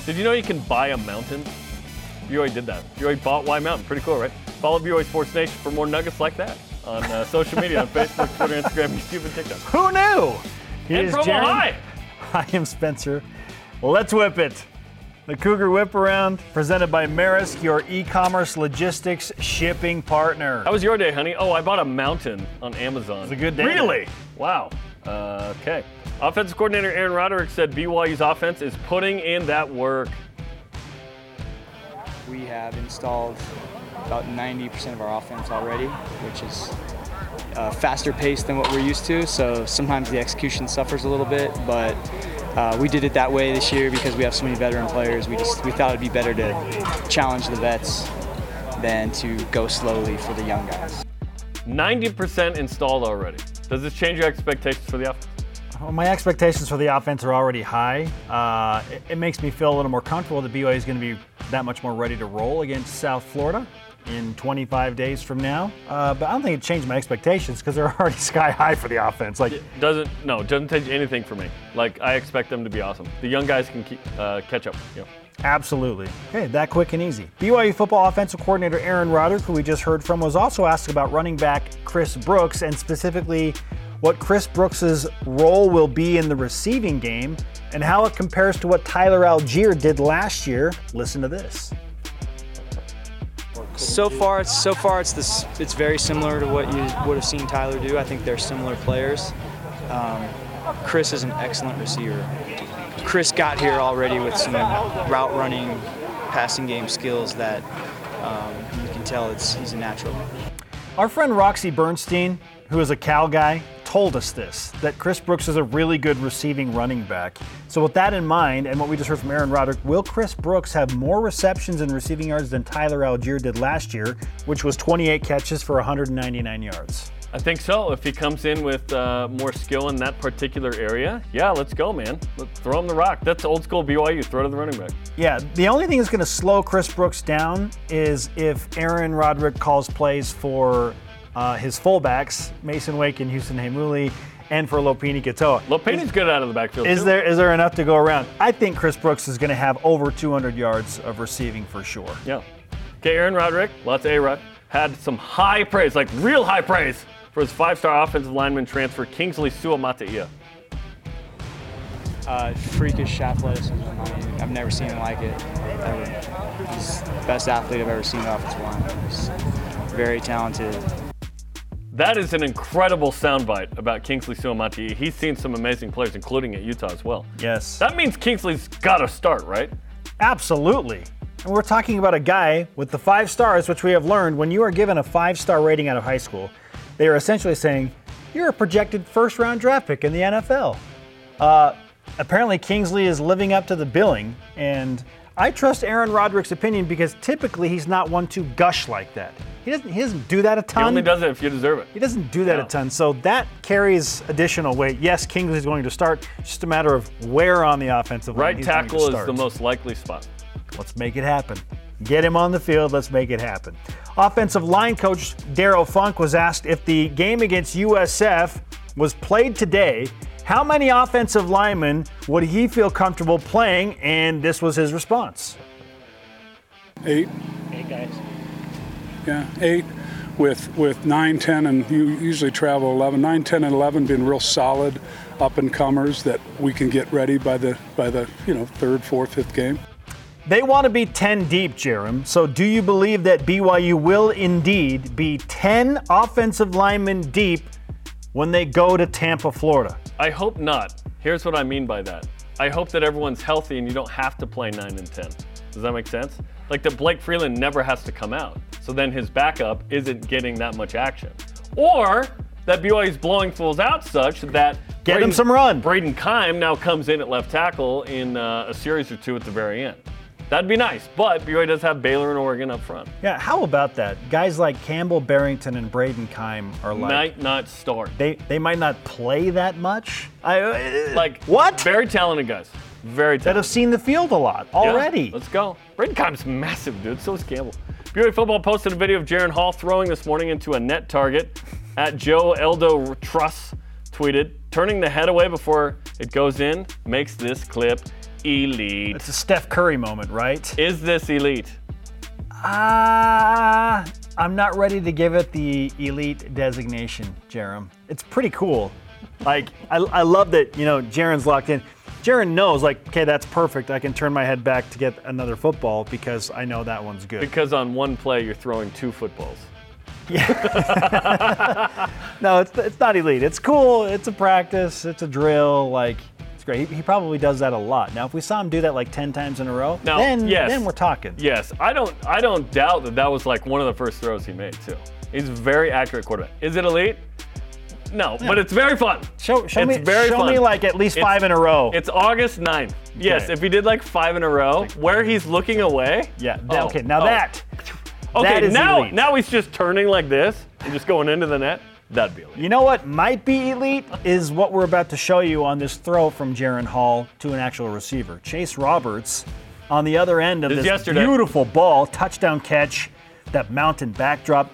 Did you know you can buy a mountain? BYU did that. BYU bought Y Mountain. Pretty cool, right? Follow BYU Sports Nation for more nuggets like that on uh, social media on Facebook, Twitter, Instagram, YouTube, and TikTok. Who knew? He And is High. I am Spencer. Let's whip it. The Cougar Whip Around, presented by Maersk, your e-commerce logistics shipping partner. How was your day, honey? Oh, I bought a mountain on Amazon. was a good day. Really? Wow. Uh, okay. Offensive coordinator Aaron Roderick said BYU's offense is putting in that work. We have installed about 90% of our offense already, which is uh, faster pace than what we're used to. So sometimes the execution suffers a little bit, but uh, we did it that way this year because we have so many veteran players. We just we thought it'd be better to challenge the vets than to go slowly for the young guys. 90% installed already. Does this change your expectations for the offense? Well, my expectations for the offense are already high. Uh, it, it makes me feel a little more comfortable that BYU is going to be that much more ready to roll against South Florida in 25 days from now. Uh, but I don't think it changed my expectations because they're already sky high for the offense. Like, Doesn't no, doesn't change anything for me. Like I expect them to be awesome. The young guys can keep, uh, catch up. You know. Absolutely. Okay, that quick and easy. BYU football offensive coordinator Aaron Roderick, who we just heard from, was also asked about running back Chris Brooks and specifically what Chris Brooks's role will be in the receiving game and how it compares to what Tyler Allgeier did last year. Listen to this. So far, it's so far it's this. It's very similar to what you would have seen Tyler do. I think they're similar players. Um, Chris is an excellent receiver. Chris got here already with some route running, passing game skills that um, you can tell it's he's a natural. Our friend Roxy Bernstein, who is a Cal guy, told us this that Chris Brooks is a really good receiving running back. So, with that in mind, and what we just heard from Aaron Roderick, will Chris Brooks have more receptions and receiving yards than Tyler Allgeier did last year, which was 28 catches for 199 yards? I think so. If he comes in with uh, more skill in that particular area, yeah, let's go, man. Let's throw him the rock. That's old school BYU. Throw to the running back. Yeah, the only thing that's going to slow Chris Brooks down is if Aaron Roderick calls plays for uh, his fullbacks, Mason Wake and Houston Heimuli, and for Lopini Katoa. Lopini's good out of the backfield. Is too. there is there enough to go around? I think Chris Brooks is going to have over 200 yards of receiving for sure. Yeah. Okay, Aaron Roderick, lots of A-Rod, had some high praise, like real high praise, for his five-star offensive lineman transfer, Kingsley Suamataia. Uh, freakish athleticism. I mean, I've never seen him like it. Ever. He's the best athlete I've ever seen off offensive line. He's very talented. That is an incredible soundbite about Kingsley Suamataia. He's seen some amazing players, including at Utah as well. Yes. That means Kingsley's got to start, right? Absolutely. And we're talking about a guy with the five stars, which we have learned when you are given a five star rating out of high school, they are essentially saying you're a projected first round draft pick in the NFL. Uh, apparently, Kingsley is living up to the billing, and I trust Aaron Roderick's opinion because typically he's not one to gush like that. He doesn't, he doesn't do that a ton. He only does it if you deserve it. He doesn't do that No. a ton, so that carries additional weight. Yes, Kingsley's going to start. Just a matter of where on the offensive line Right he's going to tackle is the most likely spot. Let's make it happen. Get him on the field. Let's make it happen. Offensive line coach Darrell Funk was asked if the game against USF was played today, how many offensive linemen would he feel comfortable playing? And this was his response. Eight. Eight guys. Yeah, eight with with nine, ten, and you usually travel 11. Nine, 10, and 11 being real solid up and comers that we can get ready by the by the you know third, fourth, fifth game. They want to be 10 deep, Jarom. So do you believe that BYU will indeed be 10 offensive linemen deep when they go to Tampa, Florida? I hope not. Here's what I mean by that. I hope that everyone's healthy and you don't have to play 9 and 10. Does that make sense? Like that Blake Freeland never has to come out. So then his backup isn't getting that much action. Or that BYU's blowing fools out such that Get him some run. Brayden Keim now comes in at left tackle in uh, a series or two at the very end. That'd be nice, but BYU does have Baylor and Oregon up front. Yeah, how about that? Guys like Campbell Barrington and Brayden Keim are like Might not start. they they might not play that much. I uh, Like what? Very talented guys. Very that have seen the field a lot Yeah, already. let's go. Brayden Keim's massive, dude. So is Campbell. BYU football posted a video of Jaren Hall throwing this morning into a net target. At Joe Eldo Truss tweeted, turning the head away before it goes in makes this clip elite. It's a Steph Curry moment, right? Is this elite? Ah, I'm not ready to give it the elite designation, Jarom. It's pretty cool. Like, I, I love that, you know, Jaren's locked in. Jaren knows, like, okay, that's perfect. I can turn my head back to get another football because I know that one's good. Because on one play you're throwing two footballs. Yeah. No, it's, it's not elite. It's cool. It's a practice. It's a drill. Like, great. He, he probably does that a lot. Now, if we saw him do that like 10 times in a row, Now, then, yes. then we're talking. Yes, I don't I don't doubt that that was like one of the first throws he made too. He's a very accurate quarterback. Is it elite? No, but it's very fun. Show, show, It's me, very show fun. me like at least It's- five in a row. It's August 9th. Yes, Okay. if he did like five in a row, where he's looking away. yeah. Oh, that- Oh, okay, now oh. that. Okay, that now elite. now he's just turning like this and just going into the net. That'd be elite. You know what might be elite is what we're about to show you on this throw from Jaren Hall to an actual receiver. Chase Roberts on the other end of This this, beautiful ball, touchdown catch, that mountain backdrop.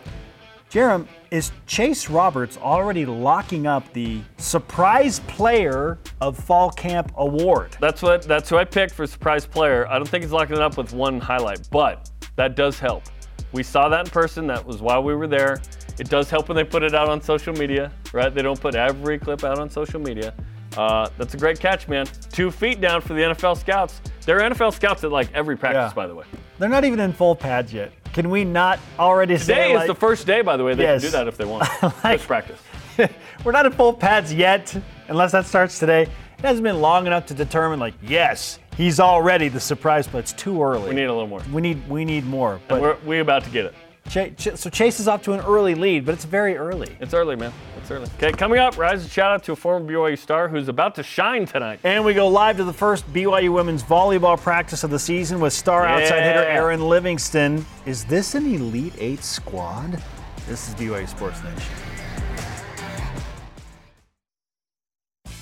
Jarom, is Chase Roberts already locking up the surprise player of fall camp award? That's what that's who I picked for surprise player. I don't think he's locking it up with one highlight, but that does help. We saw that in person. That was why we were there. It does help when they put it out on social media, right? They don't put every clip out on social media. Uh, that's a great catch, man. Two feet down for the NFL scouts. They're NFL scouts at like every practice, Yeah. by the way. They're not even in full pads yet. Can we not already Today say is like, the first day, by the way. They Yes. can do that if they want. Like- Just practice. we're not in full pads yet, unless that starts today. It hasn't been long enough to determine, like, yes, he's already the surprise, but it's too early. We need a little more. we need we need more. But We're, we about to get it. Cha- Ch- so Chase is off to an early lead, but it's very early. It's early, man. It's early. Okay, coming up, rise and shout out to a former BYU star who's about to shine tonight. And we go live to the first BYU women's volleyball practice of the season with star outside hitter Yeah. Erin Livingston. Is this an Elite Eight squad? This is BYU Sports Nation.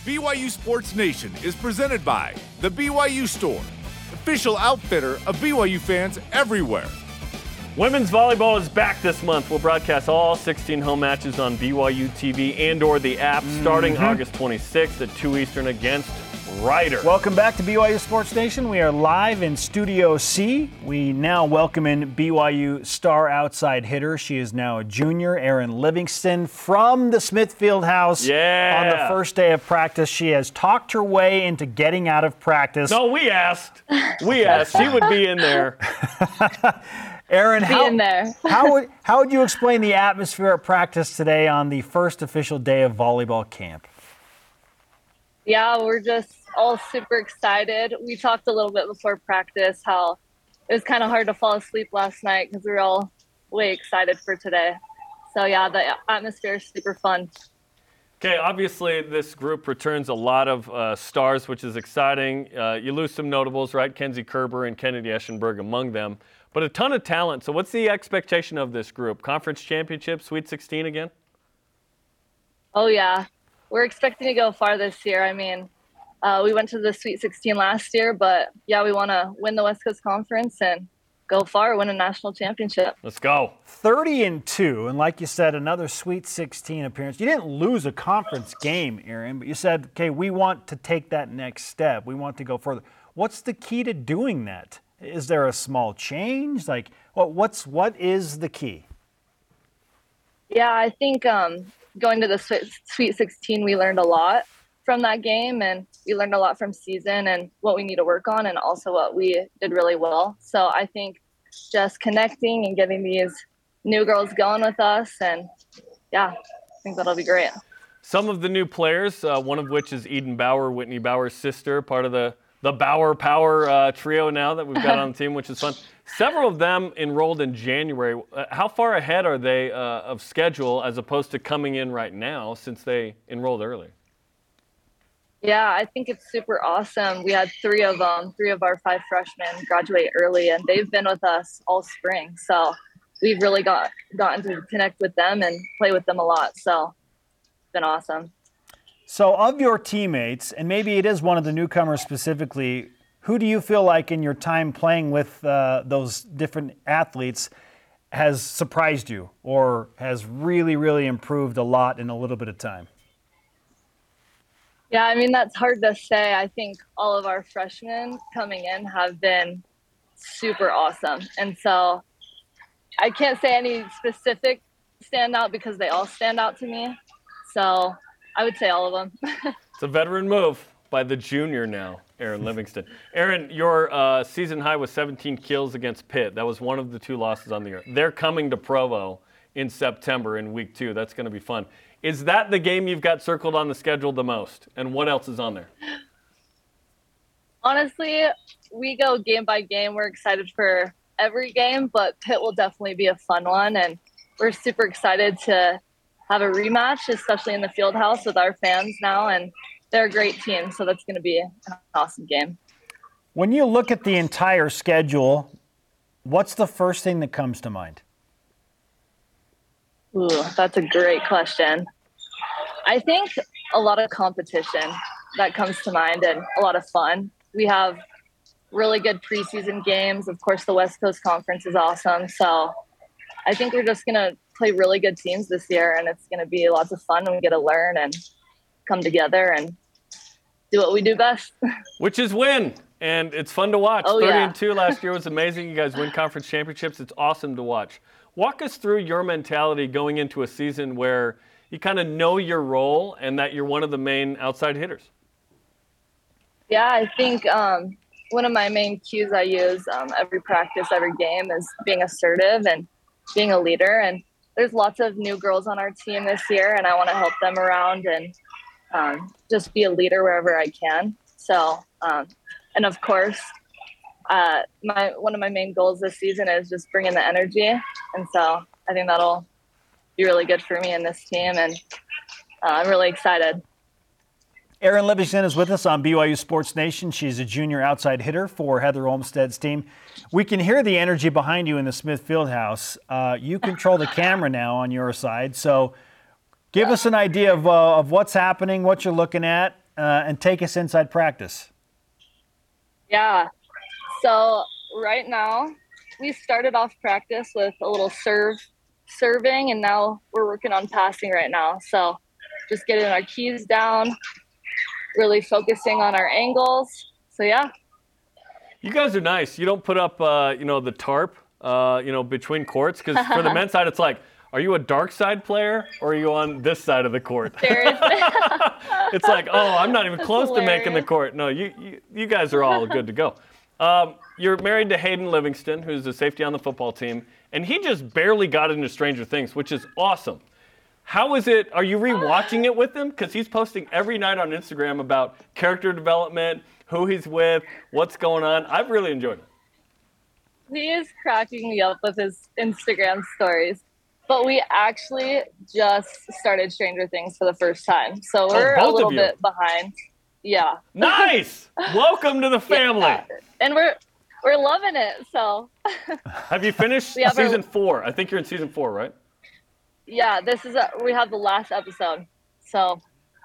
BYU Sports Nation is presented by The BYU Store, official outfitter of BYU fans everywhere. Women's volleyball is back this month. We'll broadcast all 16 home matches on BYU TV and or the app starting mm-hmm. August 26th at 2 Eastern against Rider. Welcome back to BYU Sports Nation. We are live in Studio C. We now welcome in BYU star outside hitter. She is now a junior, Erin Livingston from the Smith Fieldhouse. Yeah. On the first day of practice, she has talked her way into getting out of practice. no, we asked. We asked. She would be in there. Erin, how, in there. how would how would you explain the atmosphere at practice today on the first official day of volleyball camp? Yeah, we're just all super excited. We talked a little bit before practice how it was kind of hard to fall asleep last night because we were all way excited for today. So yeah, the atmosphere is super fun. Okay, obviously this group returns a lot of uh, stars, which is exciting. Uh, you lose some notables, right? Kenzie Koerber and Kennedy Eschenberg among them, but a ton of talent. So what's the expectation of this group? Conference championship, Sweet 16 again? Oh yeah, we're expecting to go far this year. I mean, uh, we went to the Sweet 16 last year, but yeah, we want to win the West Coast Conference and go far, win a national championship. Let's go. 30 and 2, and like you said, another Sweet 16 appearance. You didn't lose a conference game, Erin, but you said, okay, we want to take that next step. We want to go further. What's the key to doing that? Is there a small change? Like, what, what's what is the key? Yeah, I think um, going to the Sweet Sweet 16, we learned a lot from that game, and we learned a lot from season and what we need to work on, and also what we did really well. So I think just connecting and getting these new girls going with us, and yeah, I think that'll be great. some of the new players, uh, one of which is Eden Bauer, Whitney Bauer's sister, part of the the Bauer Power uh, trio now that we've got on the team, which is fun. Several of them enrolled in January. Uh, how far ahead are they uh, of schedule as opposed to coming in right now since they enrolled early? Yeah, I think it's super awesome. We had three of them, three of our five freshmen graduate early, and they've been with us all spring. So we've really got gotten to connect with them and play with them a lot. So it's been awesome. So, of your teammates, and maybe it is one of the newcomers specifically, who do you feel like in your time playing with uh, those different athletes has surprised you or has really, really improved a lot in a little bit of time? Yeah, I mean, that's hard to say. I think all of our freshmen coming in have been super awesome. And so I can't say any specific standout because they all stand out to me. So I would say all of them. it's a veteran move by the junior now, Erin Livingston. Erin, your uh, season high was 17 kills against Pitt. That was one of the two losses on the year. They're coming to Provo in September in week two. That's going to be fun. Is that the game you've got circled on the schedule the most? And what else is on there? Honestly, we go game by game. We're excited for every game, but Pitt will definitely be a fun one. And we're super excited to have a rematch, especially in the field house with our fans now. And they're a great team, so that's going to be an awesome game. When you look at the entire schedule, what's the first thing that comes to mind? Ooh, that's a great question. I think a lot of competition that comes to mind and a lot of fun. We have really good preseason games. Of course, the West Coast Conference is awesome. So I think we're just going to play really good teams this year, and it's going to be lots of fun. And we get to learn and come together and do what we do best. Which is win. And it's fun to watch. Oh, 30 yeah. and 2 last year was amazing. You guys win conference championships. It's awesome to watch. Walk us through your mentality going into a season where you kind of know your role and that you're one of the main outside hitters. Yeah, I think um, one of my main cues I use um, every practice, every game is being assertive and being a leader. And there's lots of new girls on our team this year, and I want to help them around and um, just be a leader wherever I can. So, um, and of course, uh, my one of my main goals this season is just bringing the energy, and so I think that'll be really good for me and this team, and uh, I'm really excited. Erin Livingston is with us on BYU Sports Nation. She's a junior outside hitter for Heather Olmstead's team. We can hear the energy behind you in the Smith Fieldhouse. Uh, you control the camera now on your side, so give us an idea of, uh, of what's happening, what you're looking at, uh, and take us inside practice. Yeah. So right now, we started off practice with a little serve, serving, and now we're working on passing right now. So just getting our keys down, really focusing on our angles. So yeah. You guys are nice. You don't put up, uh, you know, the tarp, uh, you know, between courts because for the men's side, it's like, are you a dark side player or are you on this side of the court? it's like, oh, I'm not even close to making the court. No, you, you, you guys are all good to go. Um, you're married to Hayden Livingston, who's a safety on the football team, and he just barely got into Stranger Things, which is awesome. How is it? Are you rewatching it with him? Because he's posting every night on Instagram about character development, who he's with, what's going on. I've really enjoyed it. He is cracking me up with his Instagram stories. But we actually just started Stranger Things for the first time. So oh, we're a little bit behind. Yeah. Nice. Welcome to the family. Yeah. And we're we're loving it. So Have you finished have our- season four? I think you're in season four, right? yeah, this is a, we have the last episode. So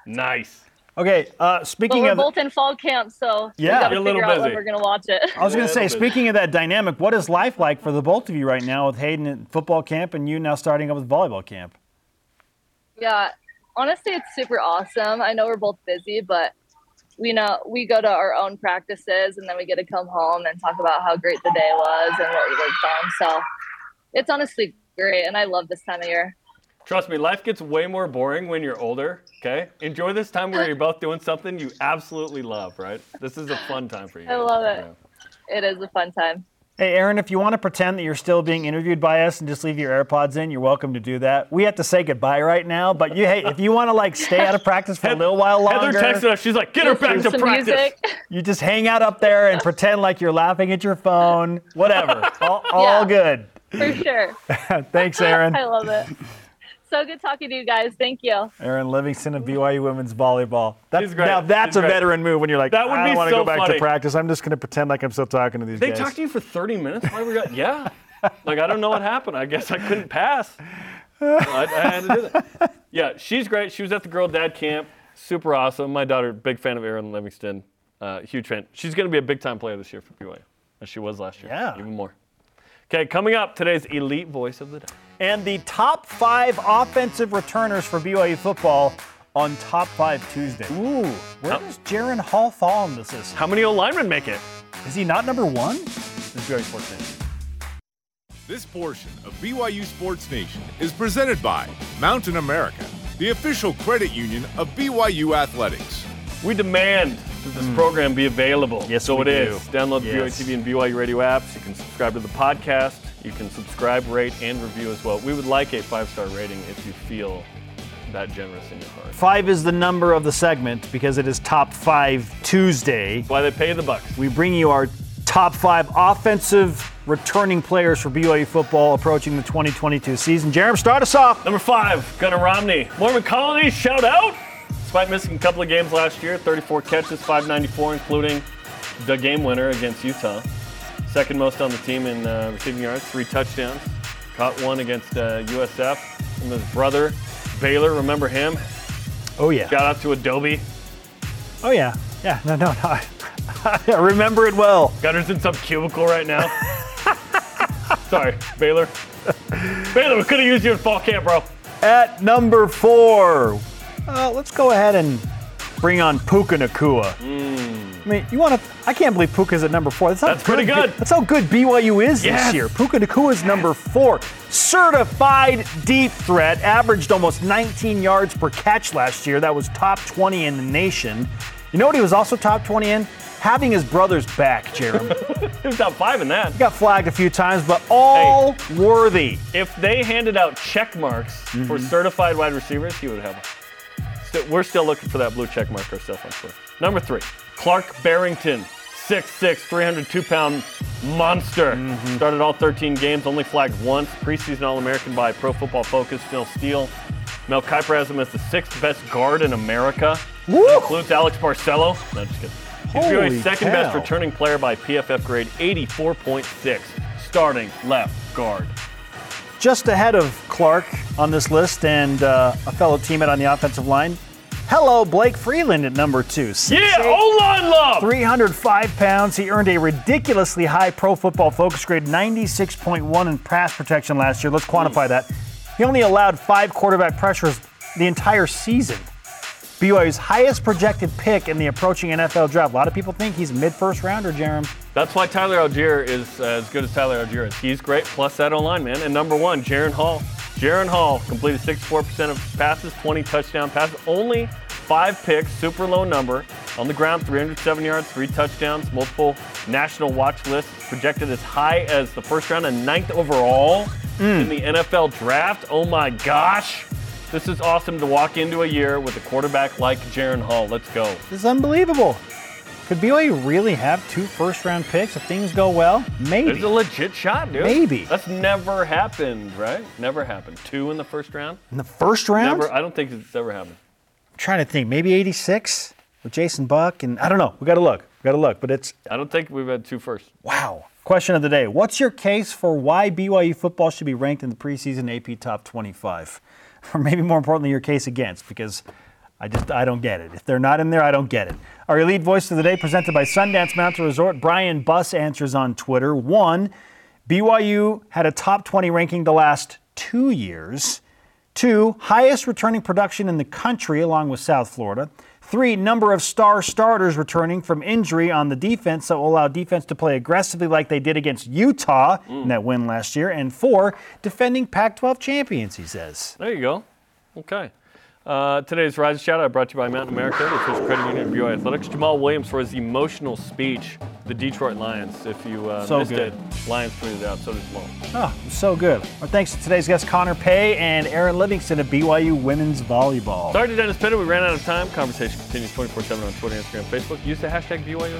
Nice. Okay, uh, but speaking we're of. both in fall camp, so Yeah. we a little figure out when busy. we're gonna watch it. I was going to say, Yeah, but- speaking of that dynamic, what is life like for the both of you right now with Hayden at football camp and you now starting up with volleyball camp? Yeah, honestly, it's super awesome. I know we're both busy, but we know we go to our own practices and then we get to come home and talk about how great the day was and what we worked on. So it's honestly great, and I love this time of year. Trust me, life gets way more boring when you're older, okay? Enjoy this time where you're both doing something you absolutely love, right? This is a fun time for you. I love it. It is a fun time. Hey, Erin, if you want to pretend that you're still being interviewed by us and just leave your AirPods in, you're welcome to do that. We have to say goodbye right now, but you, hey, if you want to like stay out of practice for a little while longer, Heather texted us. She's like, get her back to Some practice. music. you just hang out up there and pretend like you're laughing at your phone. Whatever, all, all Yeah. good. For sure. Thanks, Erin. I love it. So good talking to you guys. Thank you. Erin Livingston of BYU women's volleyball. That, She's great. Now that's She's a great. veteran move when you're like, That would I don't want to so go back funny. to practice. I'm just going to pretend like I'm still talking to these They guys. talked to you for 30 minutes? Why we got, yeah. Like, I don't know what happened. I guess I couldn't pass. I, I had to do that. Yeah, she's great. She was at the Girl Dad Camp. Super awesome. My daughter, big fan of Erin Livingston. Uh, huge fan. She's going to be a big time player this year for BYU, as she was last year. Yeah. Even more. Okay, coming up, today's elite voice of the day. And the top five offensive returners for BYU football on Top Five Tuesday. Ooh, where How- does Jaren Hall fall in this list? How many old linemen make it? Is he not number one? This is BYU Sports Nation. This portion of BYU Sports Nation is presented by Mountain America, the official credit union of BYU Athletics. We demand that this hmm. program be available. Yes, so we it is. do. Download the Yes. BYU TV and BYU radio apps. You can subscribe to the podcast. You can subscribe, rate, and review as well. We would like a five star rating if you feel that generous in your heart. Five is the number of the segment because it is Top Five Tuesday. Why they pay the bucks. We bring you our top five offensive returning players for BYU football approaching the 2022 season. Jarom, start us off. Number five, Gunnar Romney. Mormon Colony, shout out. Despite missing a couple of games last year, 34 catches, 594, including the game winner against Utah. Second most on the team in uh, receiving yards, three touchdowns. Caught one against uh, USF. And his brother, Baylor, remember him? Oh yeah. Shout out to Adobe. Oh yeah. Yeah. No, no, no. I, remember it well. Gunnar's in some cubicle right now. Sorry, Baylor. Baylor, we could have used you in fall camp, bro. At number four, uh, let's go ahead and bring on Puka Nacua. I mean, you want to? I can't believe Puka's at number four. That's, That's pretty good. That's how good BYU is Yes. this year. Puka Nacua is number four. Certified deep threat, averaged almost 19 yards per catch last year. That was top 20 in the nation. You know what he was also top 20 in? Having his brother's back, Jeremy. He was top five in that. He Got flagged a few times, but all worthy. If they handed out check marks for Mm-hmm. certified wide receivers, he would have one. We're still looking for that blue check mark ourselves on Twitter. Number three, Clark Barrington, 6'6", 302 pound monster. Mm-hmm. Started all 13 games, only flagged once. Preseason All American by Pro Football Focus, Phil Steele. Mel Kiper has him as the sixth best guard in America. Includes Alex Barcelo. No, just kidding. He's Holy second best returning player by PFF grade, 84.6. Starting left guard. just ahead of Clark on this list and uh, a fellow teammate on the offensive line. Hello, Blake Freeland at number two. Yeah, O line love. 305 pounds. He earned a ridiculously high pro football focus grade, 96.1 in pass protection last year. Let's quantify that. He only allowed five quarterback pressures the entire season. BYU's highest projected pick in the approaching NFL draft. A lot of people think he's mid first rounder, Jarom. That's why Tyler Allgeier is uh, as good as Tyler Allgeier is. He's great, plus that O line, man. And number one, Jaren Hall. Jaren Hall completed 64% of passes, 20 touchdown passes, only five picks, super low number. On the ground, 307 yards, three touchdowns, multiple national watch lists, projected as high as the first round and ninth overall in the NFL draft. Oh my gosh. This is awesome to walk into a year with a quarterback like Jaren Hall. Let's go. This is unbelievable. Could BYU really have two first round picks if things go well? Maybe. There's a legit shot, dude. Maybe. That's never happened, right? Never happened. Two in the first round? In the first round? Never. I don't think it's ever happened. I'm trying to think. Maybe 86 with Jason Buck. And I don't know. We got to look. We got to look. But it's I don't think we've had two first. wow. Question of the day What's your case for why BYU football should be ranked in the preseason AP top 25? Or maybe more importantly, your case against, because I just I don't get it. If they're not in there, I don't get it. Our elite voice of the day presented by Sundance Mountain Resort. Brian Buss answers on Twitter. One, BYU had a top 20 ranking the last two years. Two, highest returning production in the country along with South Florida. Three, number of star starters returning from injury on the defense that will allow defense to play aggressively like they did against Utah in mm. that win last year. And four, defending Pac 12 champions, he says. There you go. Okay. Uh, today's Rise Shout Out brought to you by Mountain America, the official credit union of BYU Athletics. Jamaal Williams for his emotional speech, the Detroit Lions. If you uh, So missed good. it, Lions tweeted it out, so did Jamaal. Oh, so good. Our thanks to today's guests, Connor Pay and Erin Livingston of BYU Women's Volleyball. Sorry to Dennis Pitta, we ran out of time. Conversation continues 24 7 on Twitter, Instagram, Facebook. Use the hashtag BYU.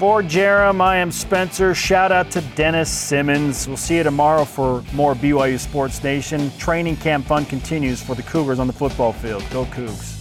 For Jarom, I am Spencer. Shout out to Dennis Simmons. We'll see you tomorrow for more BYU Sports Nation. Training camp fun continues for the Cougars on the football field. Go Cougs.